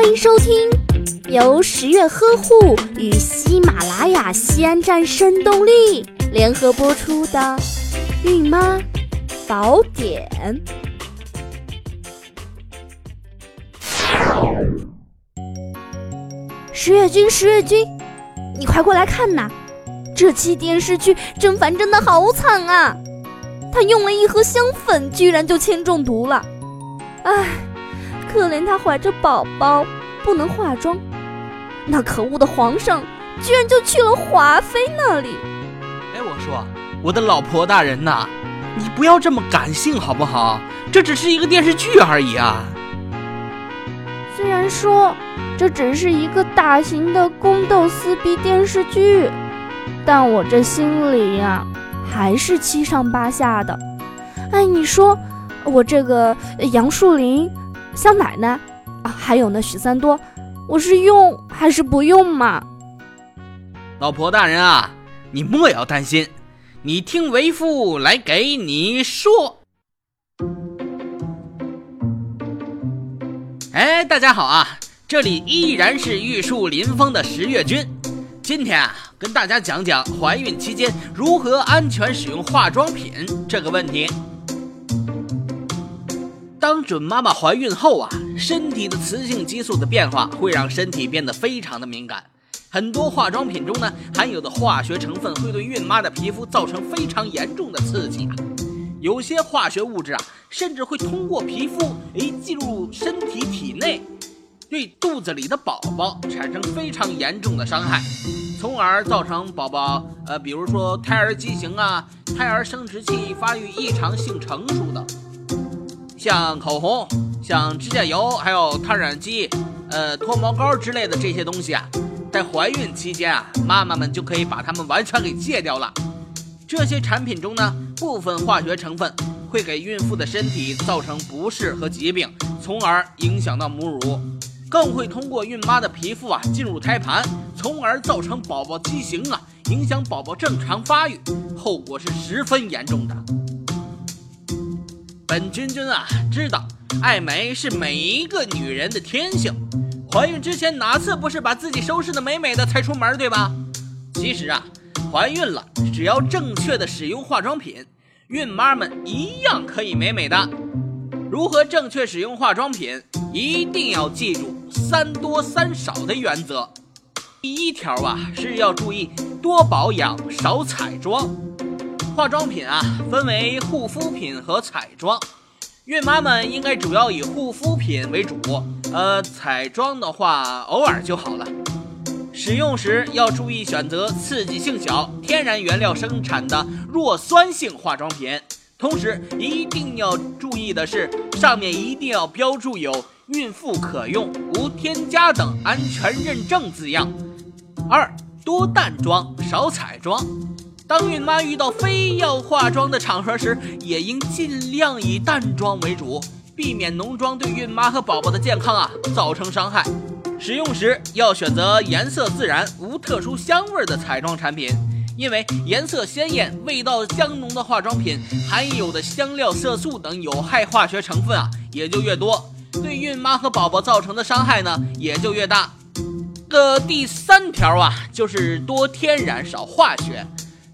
欢迎收听由十月呵护与喜马拉雅西安站声动力联合播出的《孕妈宝典》。十月君，十月君，你快过来看呐！这期电视剧甄嬛真的好惨啊！她用了一盒香粉，居然就铅中毒了。唉，可怜她怀着宝宝，不能化妆。那可恶的皇上，居然就去了华妃那里。哎，我说，我的老婆大人呐，你不要这么感性好不好？这只是一个电视剧而已啊。虽然说这只是一个大型的宫斗撕逼电视剧，但我这心里呀，还是七上八下的。哎，你说我这个杨树林、香奶奶啊，还有那许三多，我是用还是不用嘛？老婆大人啊，你莫要担心，你听为父来给你说。哎，大家好啊！这里依然是玉树临风的十月君。今天啊，跟大家讲讲怀孕期间如何安全使用化妆品这个问题。当准妈妈怀孕后啊，身体的雌性激素的变化会让身体变得非常的敏感。很多化妆品中呢，含有的化学成分会对孕妈的皮肤造成非常严重的刺激啊。有些化学物质啊，甚至会通过皮肤诶进入身体体内，对肚子里的宝宝产生非常严重的伤害，从而造成宝宝呃，比如说胎儿畸形啊、胎儿生殖器发育异常性成熟等。像口红、像指甲油、还有烫染剂、呃脱毛膏之类的这些东西啊，在怀孕期间啊，妈妈们就可以把它们完全给戒掉了。这些产品中呢，部分化学成分会给孕妇的身体造成不适和疾病，从而影响到母乳，更会通过孕妈的皮肤啊进入胎盘，从而造成宝宝畸形啊，影响宝宝正常发育，后果是十分严重的。本君君啊，知道爱美是每一个女人的天性，怀孕之前哪次不是把自己收拾的美美的才出门，对吧？其实啊。怀孕了，只要正确的使用化妆品，孕妈们一样可以美美的。如何正确使用化妆品？一定要记住三多三少的原则。第一条啊，是要注意多保养，少彩妆。化妆品啊，分为护肤品和彩妆，孕妈们应该主要以护肤品为主，呃，彩妆的话偶尔就好了。使用时要注意选择刺激性小、天然原料生产的弱酸性化妆品，同时一定要注意的是，上面一定要标注有“孕妇可用，无添加”等安全认证字样。二多淡妆少彩妆，当孕妈遇到非要化妆的场合时，也应尽量以淡妆为主，避免浓妆对孕妈和宝宝的健康啊造成伤害。使用时要选择颜色自然、无特殊香味的彩妆产品，因为颜色鲜艳、味道香浓的化妆品含有的香料、色素等有害化学成分啊也就越多，对孕妈和宝宝造成的伤害呢也就越大。个第三条啊，就是多天然少化学，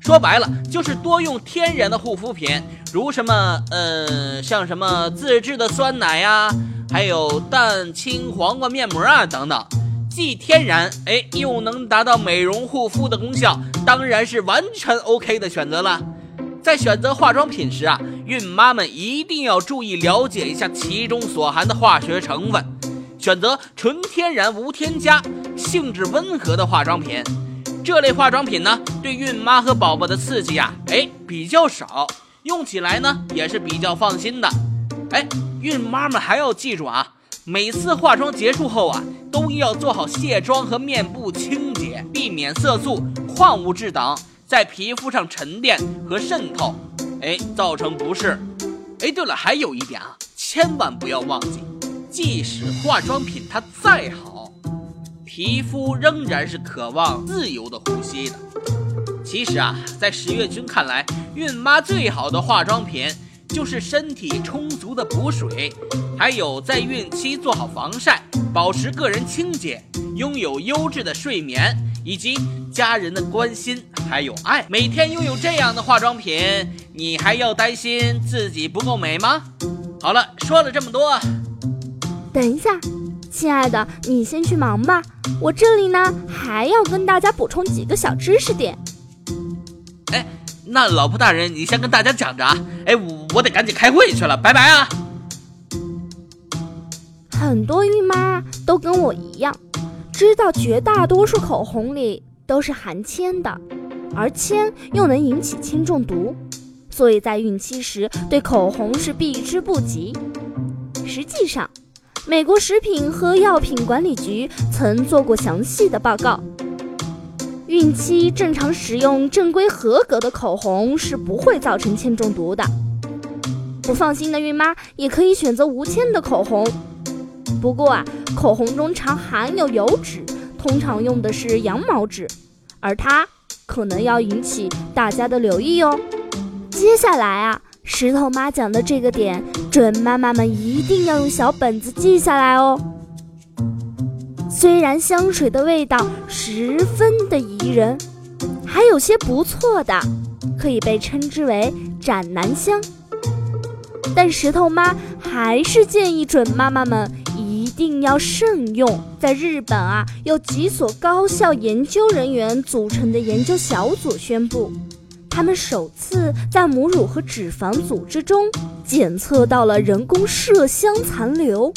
说白了就是多用天然的护肤品，如什么呃像什么自制的酸奶呀。还有蛋清黄瓜面膜啊等等，既天然哎又能达到美容护肤的功效，当然是完全 OK 的选择了。在选择化妆品时啊，孕妈们一定要注意了解一下其中所含的化学成分，选择纯天然无添加、性质温和的化妆品。这类化妆品呢，对孕妈和宝宝的刺激啊，哎比较少，用起来呢也是比较放心的。哎。孕妈们还要记住啊，每次化妆结束后啊，都要做好卸妆和面部清洁，避免色素、矿物质等在皮肤上沉淀和渗透，哎，造成不适。哎，对了，还有一点啊，千万不要忘记，即使化妆品它再好，皮肤仍然是渴望自由的呼吸的。其实啊，在十月君看来，孕妈最好的化妆品。就是身体充足的补水，还有在孕期做好防晒，保持个人清洁，拥有优质的睡眠，以及家人的关心还有爱。每天拥有这样的化妆品，你还要担心自己不够美吗？好了，说了这么多，等一下，亲爱的，你先去忙吧，我这里呢还要跟大家补充几个小知识点。哎，那老婆大人，你先跟大家讲着啊。哎，我我得赶紧开会去了，拜拜啊。很多孕妈都跟我一样，知道绝大多数口红里都是含铅的，而铅又能引起铅中毒。所以在孕期时对口红是避之不及。实际上，美国食品和药品管理局曾做过详细的报告，孕期正常使用正规合格的口红是不会造成铅中毒的。不放心的孕妈也可以选择无铅的口红。不过啊，口红中常含有油脂，通常用的是羊毛脂，而它可能要引起大家的留意哦。接下来啊，石头妈讲的这个点，准妈妈们一定要用小本子记下来哦。虽然香水的味道十分的宜人，还有些不错的，可以被称之为斩男香，但石头妈还是建议准妈妈们一定要慎用。在日本啊，有几所高校研究人员组成的研究小组宣布。他们首次在母乳和脂肪组织中检测到了人工麝香残留，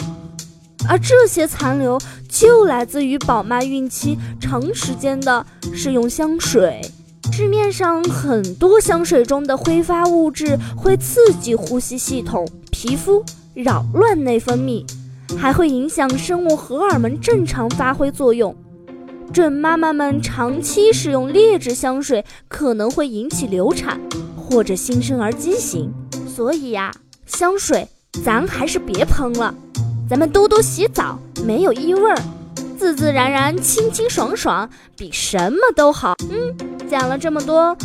而这些残留就来自于宝妈孕期长时间的使用香水。市面上很多香水中的挥发物质会刺激呼吸系统、皮肤，扰乱内分泌，还会影响生物荷尔蒙正常发挥作用。准妈妈们长期使用劣质香水，可能会引起流产或者新生儿畸形。所以呀，香水咱还是别喷了，咱们多多洗澡，没有异味儿，自自然然、清清爽爽，比什么都好。嗯，讲了这么多，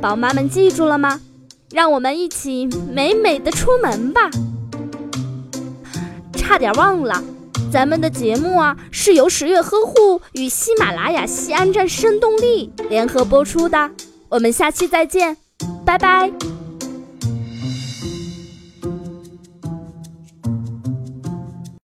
宝妈们记住了吗？让我们一起美美的出门吧。差点忘了。咱们的节目啊，是由十月呵护与喜马拉雅西安站声动力联合播出的。我们下期再见，拜拜。